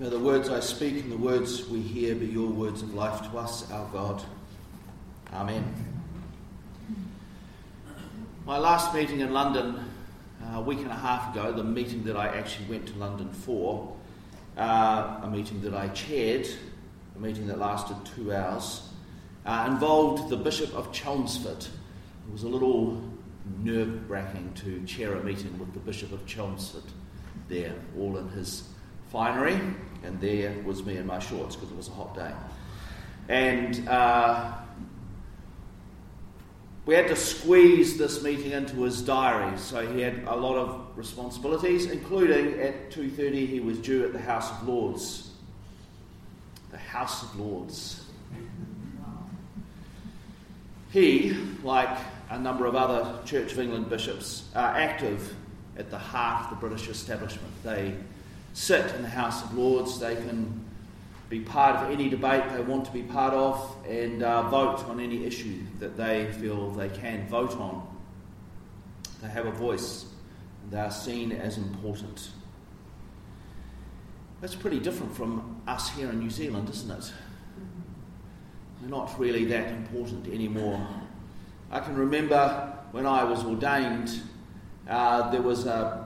May the words I speak and the words we hear be your words of life to us, our God. Amen. My last meeting in London uh, a week and a half ago, the meeting that I actually went to London for, uh, a meeting that I chaired, a meeting that lasted two hours, uh, involved the Bishop of Chelmsford. It was a little nerve wracking to chair a meeting with the Bishop of Chelmsford there, all in his finery, and there was me in my shorts because it was a hot day. And uh, we had to squeeze this meeting into his diary, so he had a lot of responsibilities, including at 2.30 he was due at the House of Lords. The House of Lords. He, like a number of other Church of England bishops, are active at the heart of the British establishment. They sit in the House of Lords, they can be part of any debate they want to be part of and uh, vote on any issue that they feel they can vote on. They have a voice, they are seen as important. That's pretty different from us here in New Zealand, isn't it? We're not really that important anymore. I can remember when I was ordained, uh, there was a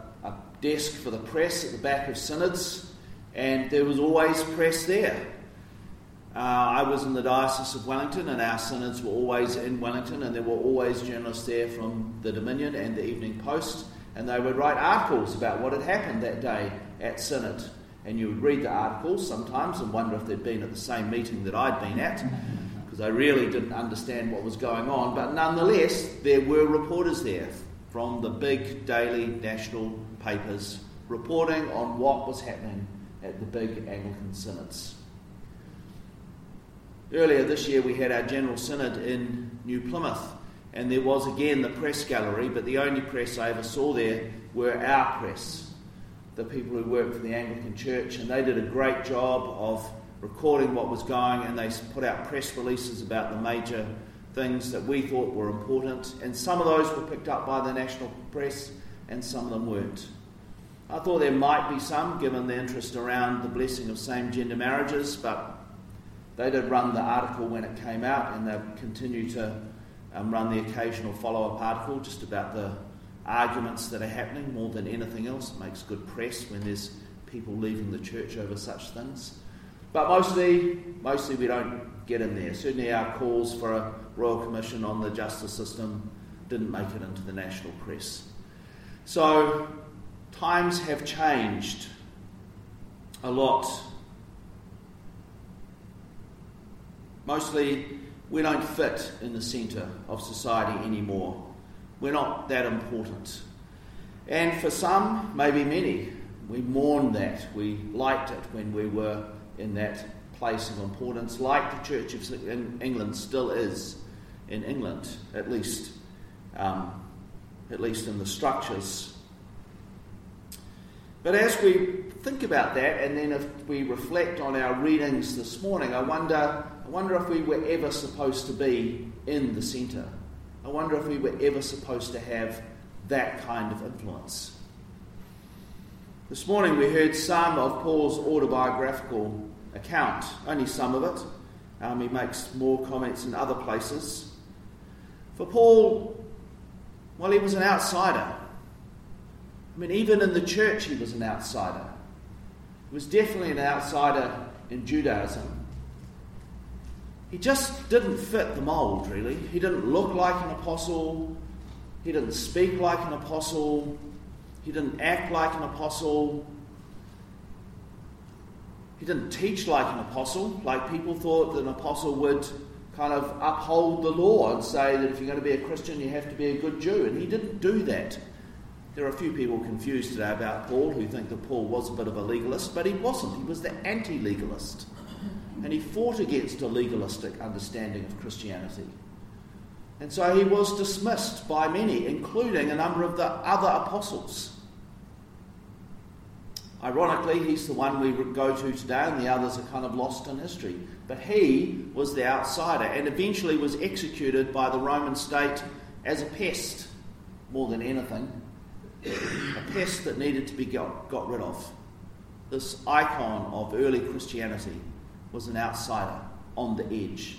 desk for the press at the back of synods, and there was always press there. Uh, I was in the Diocese of Wellington, and our synods were always in Wellington, and there were always journalists there from the Dominion and the Evening Post, and they would write articles about what had happened that day at synod. And you would read the articles sometimes and wonder if they'd been at the same meeting that I'd been at, because I really didn't understand what was going on. But nonetheless, there were reporters there from the big daily national papers reporting on what was happening at the big Anglican synods. Earlier this year, we had our General Synod in New Plymouth, and there was again the press gallery, but the only press I ever saw there were our press, the people who work for the Anglican Church, and they did a great job of recording what was going, and they put out press releases about the major things that we thought were important, and some of those were picked up by the national press, and some of them weren't. I thought there might be some, given the interest around the blessing of same gender marriages, but they did run the article when it came out, and they continue to um, run the occasional follow up article just about the arguments that are happening more than anything else. It makes good press when there's people leaving the church over such things. But mostly, mostly we don't get in there. Certainly, our calls for a royal commission on the justice system didn't make it into the national press. So, times have changed a lot. Mostly, we don't fit in the centre of society anymore. We're not that important. And for some, maybe many, we mourn that. We liked it when we were in that place of importance, like the Church of England still is in England, at least, um, at least in the structures but as we think about that, and then if we reflect on our readings this morning, I wonder, I wonder if we were ever supposed to be in the centre. I wonder if we were ever supposed to have that kind of influence. This morning we heard some of Paul's autobiographical account, only some of it. Um, he makes more comments in other places. For Paul, well, he was an outsider. I mean, even in the church, he was an outsider. He was definitely an outsider in Judaism. He just didn't fit the mold, really. He didn't look like an apostle. He didn't speak like an apostle. He didn't act like an apostle. He didn't teach like an apostle, like people thought that an apostle would kind of uphold the law and say that if you're going to be a Christian, you have to be a good Jew. And he didn't do that. There are a few people confused today about Paul who think that Paul was a bit of a legalist, but he wasn't. He was the anti legalist. And he fought against a legalistic understanding of Christianity. And so he was dismissed by many, including a number of the other apostles. Ironically, he's the one we go to today, and the others are kind of lost in history. But he was the outsider and eventually was executed by the Roman state as a pest more than anything a pest that needed to be got, got rid of. this icon of early Christianity, was an outsider on the edge.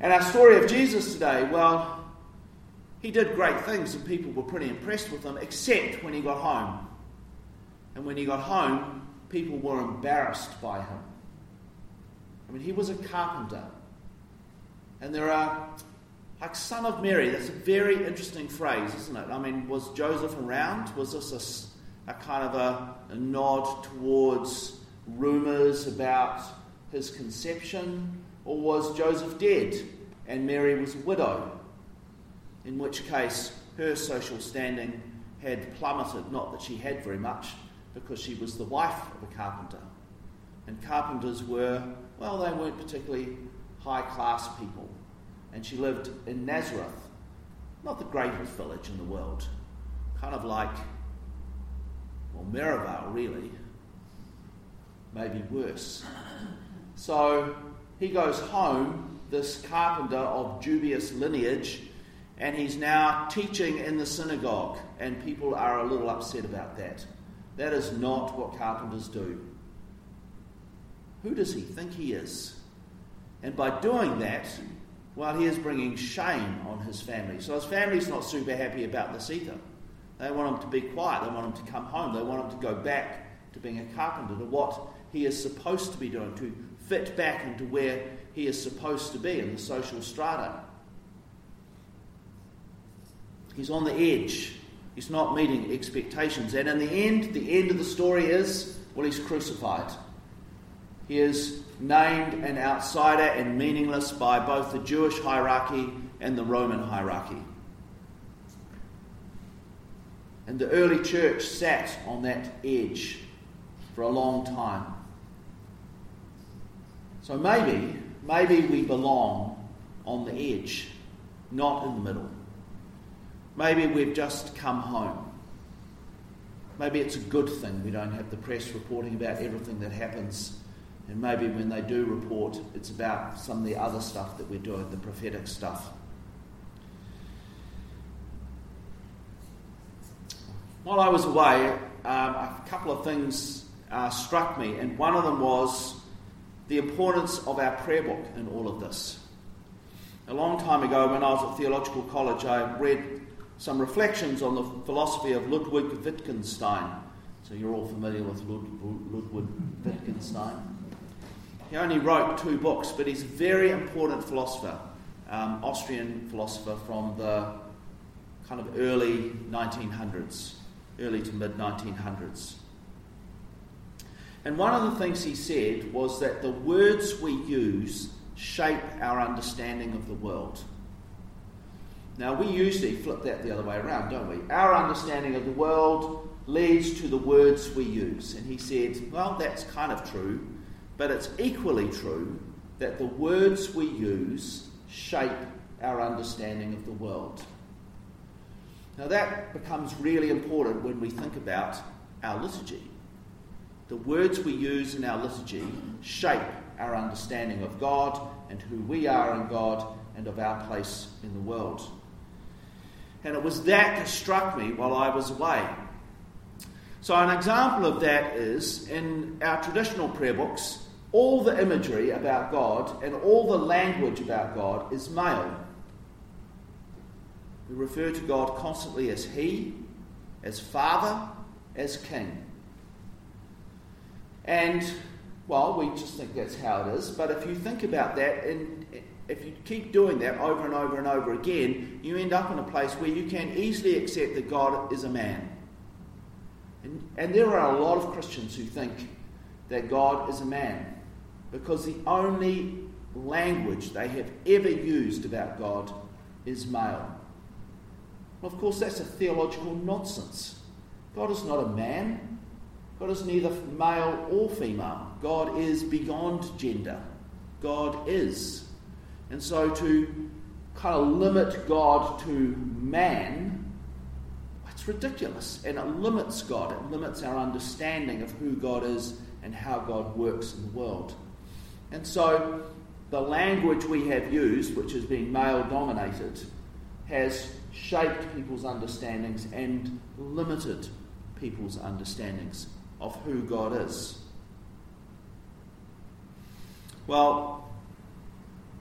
And our story of Jesus today, well, he did great things and people were pretty impressed with him, except when he got home. And when he got home, people were embarrassed by him. I mean, he was a carpenter. And there are, like, son of Mary, that's a very interesting phrase, isn't it? I mean, was Joseph around? Was this a, a kind of a, a nod towards rumours about his conception? Or was Joseph dead and Mary was a widow? In which case, her social standing had plummeted, not that she had very much, because she was the wife of a carpenter. And carpenters were, well, they weren't particularly high class people. And she lived in Nazareth, not the greatest village in the world, kind of like, well, Merivale, really, maybe worse. So he goes home, this carpenter of dubious lineage, and he's now teaching in the synagogue, and people are a little upset about that. That is not what carpenters do. Who does he think he is? And by doing that, well, he is bringing shame on his family. So his family's not super happy about this either. They want him to be quiet. They want him to come home. They want him to go back to being a carpenter, to what he is supposed to be doing, to fit back into where he is supposed to be in the social strata. He's on the edge. He's not meeting expectations. And in the end, the end of the story is well, he's crucified. He is named an outsider and meaningless by both the Jewish hierarchy and the Roman hierarchy. And the early church sat on that edge for a long time. So maybe, maybe we belong on the edge, not in the middle. Maybe we've just come home. Maybe it's a good thing we don't have the press reporting about everything that happens and maybe when they do report, it's about some of the other stuff that we're doing, the prophetic stuff. While I was away, um, a couple of things uh, struck me, and one of them was the importance of our prayer book in all of this. A long time ago, when I was at theological college, I read some reflections on the philosophy of Ludwig Wittgenstein. So you're all familiar with Ludwig Wittgenstein. He only wrote two books, but he's a very important philosopher, um, Austrian philosopher from the kind of early 1900s, early to mid 1900s. And one of the things he said was that the words we use shape our understanding of the world. Now, we usually flip that the other way around, don't we? Our understanding of the world leads to the words we use. And he said, well, that's kind of true, but it's equally true that the words we use shape our understanding of the world. Now, that becomes really important when we think about our liturgy. The words we use in our liturgy shape our understanding of God and who we are in God and of our place in the world. And it was that that struck me while I was away. So, an example of that is in our traditional prayer books, all the imagery about God and all the language about God is male. We refer to God constantly as He, as Father, as King. And, well, we just think that's how it is. But if you think about that, and if you keep doing that over and over and over again, you end up in a place where you can easily accept that God is a man. And, and there are a lot of Christians who think that God is a man because the only language they have ever used about God is male. Of course, that's a theological nonsense. God is not a man. God is neither male or female. God is beyond gender. God is. And so to kind of limit God to man, it's ridiculous. And it limits God. It limits our understanding of who God is and how God works in the world. And so the language we have used, which has been male dominated, has shaped people's understandings and limited people's understandings of who God is. Well,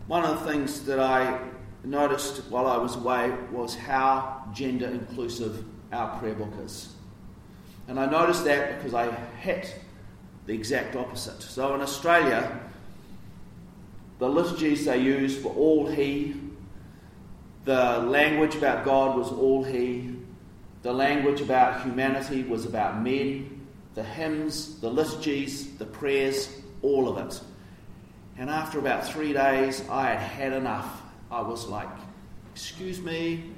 one of the things that I noticed while I was away was how gender inclusive our prayer book is. And I noticed that because I hit the exact opposite. So in Australia, the liturgies they used were all he. The language about God was all he. The language about humanity was about men. The hymns, the liturgies, the prayers, all of it. And after about three days, I had had enough. I was like, Excuse me,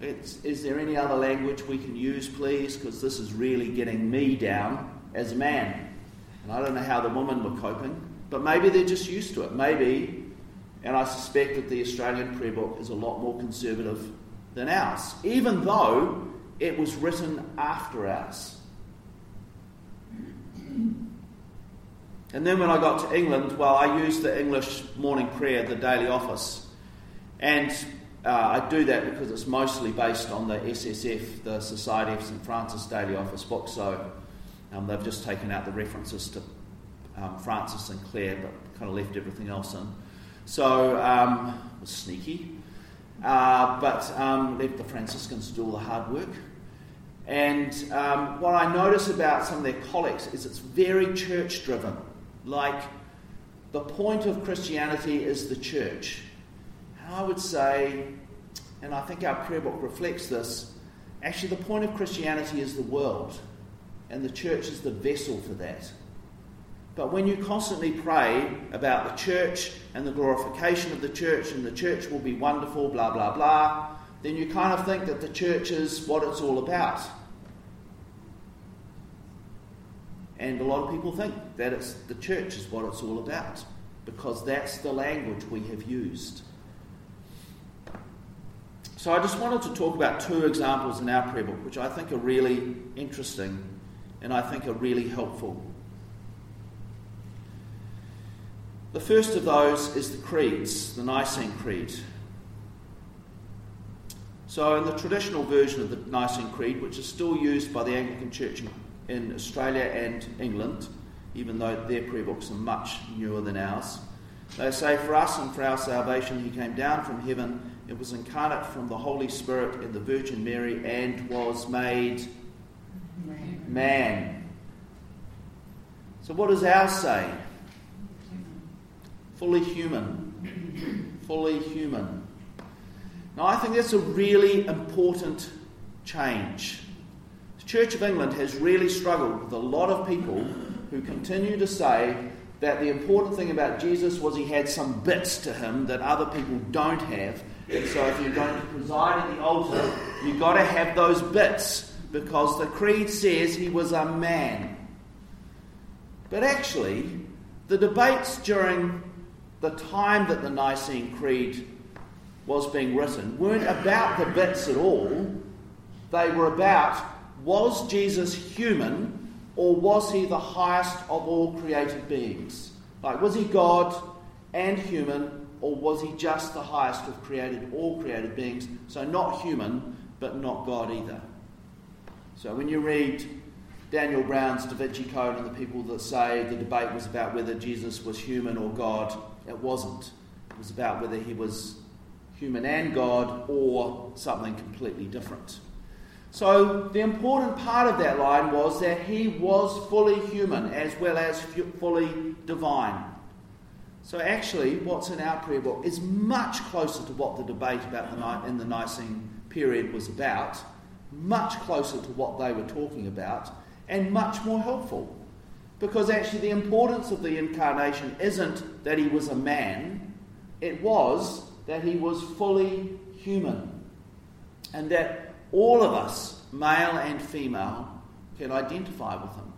is there any other language we can use, please? Because this is really getting me down as a man. And I don't know how the women were coping, but maybe they're just used to it. Maybe, and I suspect that the Australian prayer book is a lot more conservative than ours, even though it was written after ours. And then when I got to England, well, I used the English morning prayer, the daily office. And uh, I do that because it's mostly based on the SSF, the Society of St Francis Daily Office book. So um, they've just taken out the references to um, Francis and Clare, but kind of left everything else in. So um, it was sneaky, uh, but um, left the Franciscans to do all the hard work. And um, what I notice about some of their colleagues is it's very church driven. Like the point of Christianity is the church. I would say, and I think our prayer book reflects this, actually, the point of Christianity is the world, and the church is the vessel for that. But when you constantly pray about the church and the glorification of the church, and the church will be wonderful, blah, blah, blah, then you kind of think that the church is what it's all about. And a lot of people think that it's the church is what it's all about because that's the language we have used. So I just wanted to talk about two examples in our prayer book, which I think are really interesting and I think are really helpful. The first of those is the creeds, the Nicene Creed. So, in the traditional version of the Nicene Creed, which is still used by the Anglican Church Australia and England, even though their prayer books are much newer than ours, they say, For us and for our salvation, he came down from heaven it was incarnate from the Holy Spirit in the Virgin Mary and was made man. man. So, what does ours say? Fully human. Fully human. Now, I think that's a really important change. Church of England has really struggled with a lot of people who continue to say that the important thing about Jesus was he had some bits to him that other people don't have, and so if you're going to preside at the altar, you've got to have those bits because the creed says he was a man. But actually, the debates during the time that the Nicene Creed was being written weren't about the bits at all. They were about was Jesus human or was he the highest of all created beings? Like, was he God and human or was he just the highest of created all created beings? So not human, but not God either. So when you read Daniel Brown's Da Vinci Code and the people that say the debate was about whether Jesus was human or God, it wasn't. It was about whether he was human and God or something completely different. So the important part of that line was that he was fully human as well as fully divine. So actually, what's in our prayer book is much closer to what the debate about the night in the Nicene period was about, much closer to what they were talking about, and much more helpful. Because actually, the importance of the incarnation isn't that he was a man, it was that he was fully human. And that all of us, male and female, can identify with him.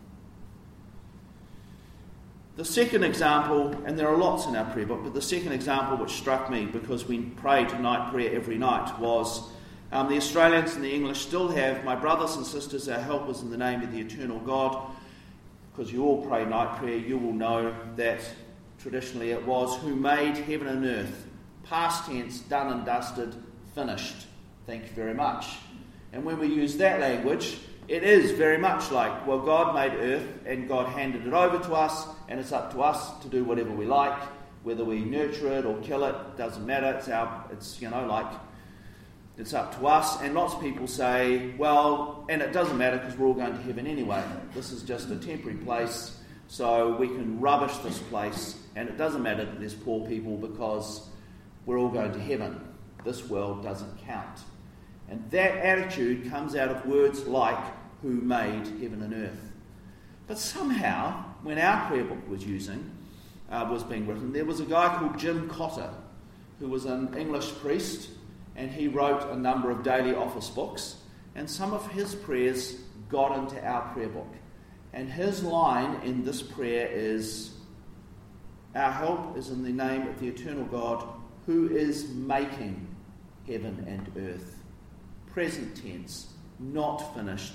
The second example, and there are lots in our prayer book, but the second example which struck me because we prayed night prayer every night was um, the Australians and the English still have, my brothers and sisters, our helpers in the name of the eternal God. Because you all pray night prayer, you will know that traditionally it was who made heaven and earth, past tense, done and dusted, finished. Thank you very much. And when we use that language, it is very much like, well, God made earth and God handed it over to us, and it's up to us to do whatever we like, whether we nurture it or kill it, doesn't matter. It's our, it's, you know, like, it's up to us. And lots of people say, well, and it doesn't matter because we're all going to heaven anyway. This is just a temporary place, so we can rubbish this place, and it doesn't matter that there's poor people because we're all going to heaven. This world doesn't count. And that attitude comes out of words like, Who made heaven and earth? But somehow, when our prayer book was using, uh, was being written, there was a guy called Jim Cotter, who was an English priest, and he wrote a number of daily office books, and some of his prayers got into our prayer book. And his line in this prayer is Our help is in the name of the eternal God who is making heaven and earth present tense, not finished.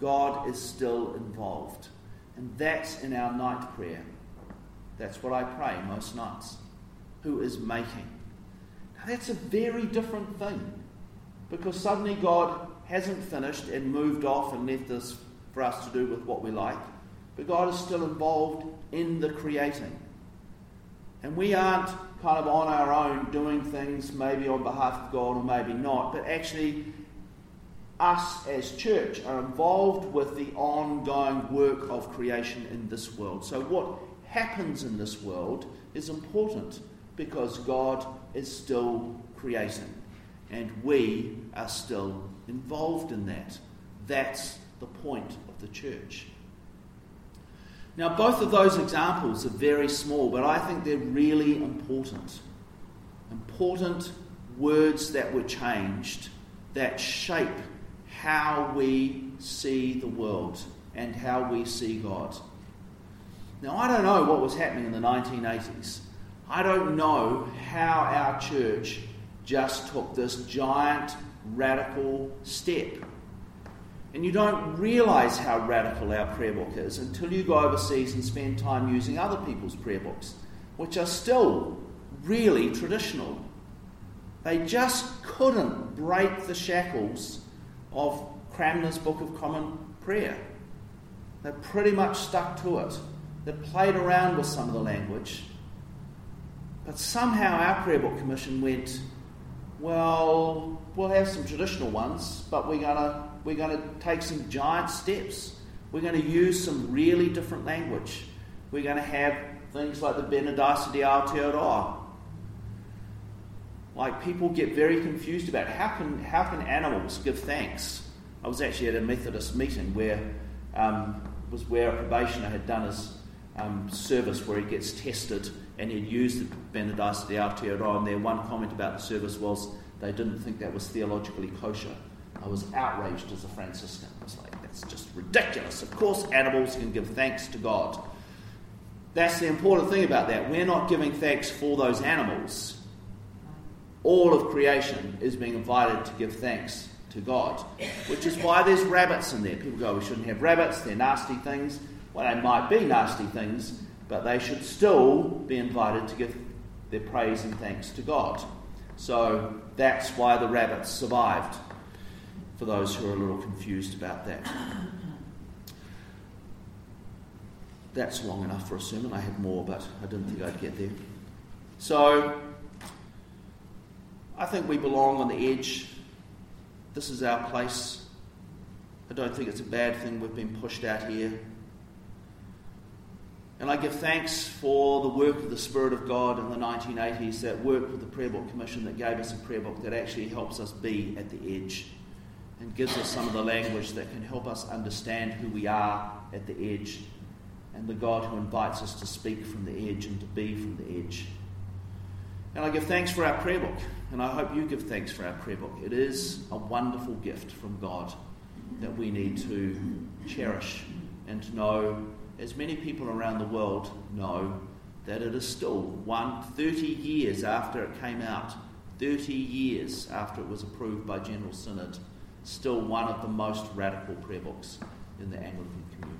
God is still involved. And that's in our night prayer. That's what I pray most nights. Who is making? Now, that's a very different thing because suddenly God hasn't finished and moved off and left us for us to do with what we like, but God is still involved in the creating. And we aren't kind of on our own doing things maybe on behalf of God or maybe not, but actually us as church are involved with the ongoing work of creation in this world. So, what happens in this world is important because God is still creating and we are still involved in that. That's the point of the church. Now, both of those examples are very small, but I think they're really important. Important words that were changed that shape how we see the world and how we see God. Now, I don't know what was happening in the 1980s. I don't know how our church just took this giant radical step. And you don't realize how radical our prayer book is until you go overseas and spend time using other people's prayer books, which are still really traditional. They just couldn't break the shackles of Cranmer's Book of Common Prayer. They pretty much stuck to it. They played around with some of the language. But somehow our prayer book commission went, well, we'll have some traditional ones, but we're going to we're to take some giant steps. We're going to use some really different language. We're going to have things like the Benedicite Aotearoa, like people get very confused about how can how can animals give thanks. I was actually at a Methodist meeting where um, was where a probationer had done his um, service where he gets tested and he'd used the Benedicite de Aotearoa and their one comment about the service was they didn't think that was theologically kosher. I was outraged as a Franciscan. I was like, that's just ridiculous. Of course animals can give thanks to God. That's the important thing about that. We're not giving thanks for those animals all of creation is being invited to give thanks to God, which is why there's rabbits in there. People go, we shouldn't have rabbits, they're nasty things. Well, they might be nasty things, but they should still be invited to give their praise and thanks to God. So that's why the rabbits survived, for those who are a little confused about that. That's long enough for a sermon. I had more, but I didn't think I'd get there. So, I think we belong on the edge. This is our place. I don't think it's a bad thing we've been pushed out here. And I give thanks for the work of the Spirit of God in the 1980s, that work with the Prayer Book Commission that gave us a prayer book that actually helps us be at the edge and gives us some of the language that can help us understand who we are at the edge and the God who invites us to speak from the edge and to be from the edge. And I give thanks for our prayer book, and I hope you give thanks for our prayer book. It is a wonderful gift from God that we need to cherish and to know, as many people around the world know, that it is still one 30 years after it came out, 30 years after it was approved by General Synod, still one of the most radical prayer books in the Anglican community.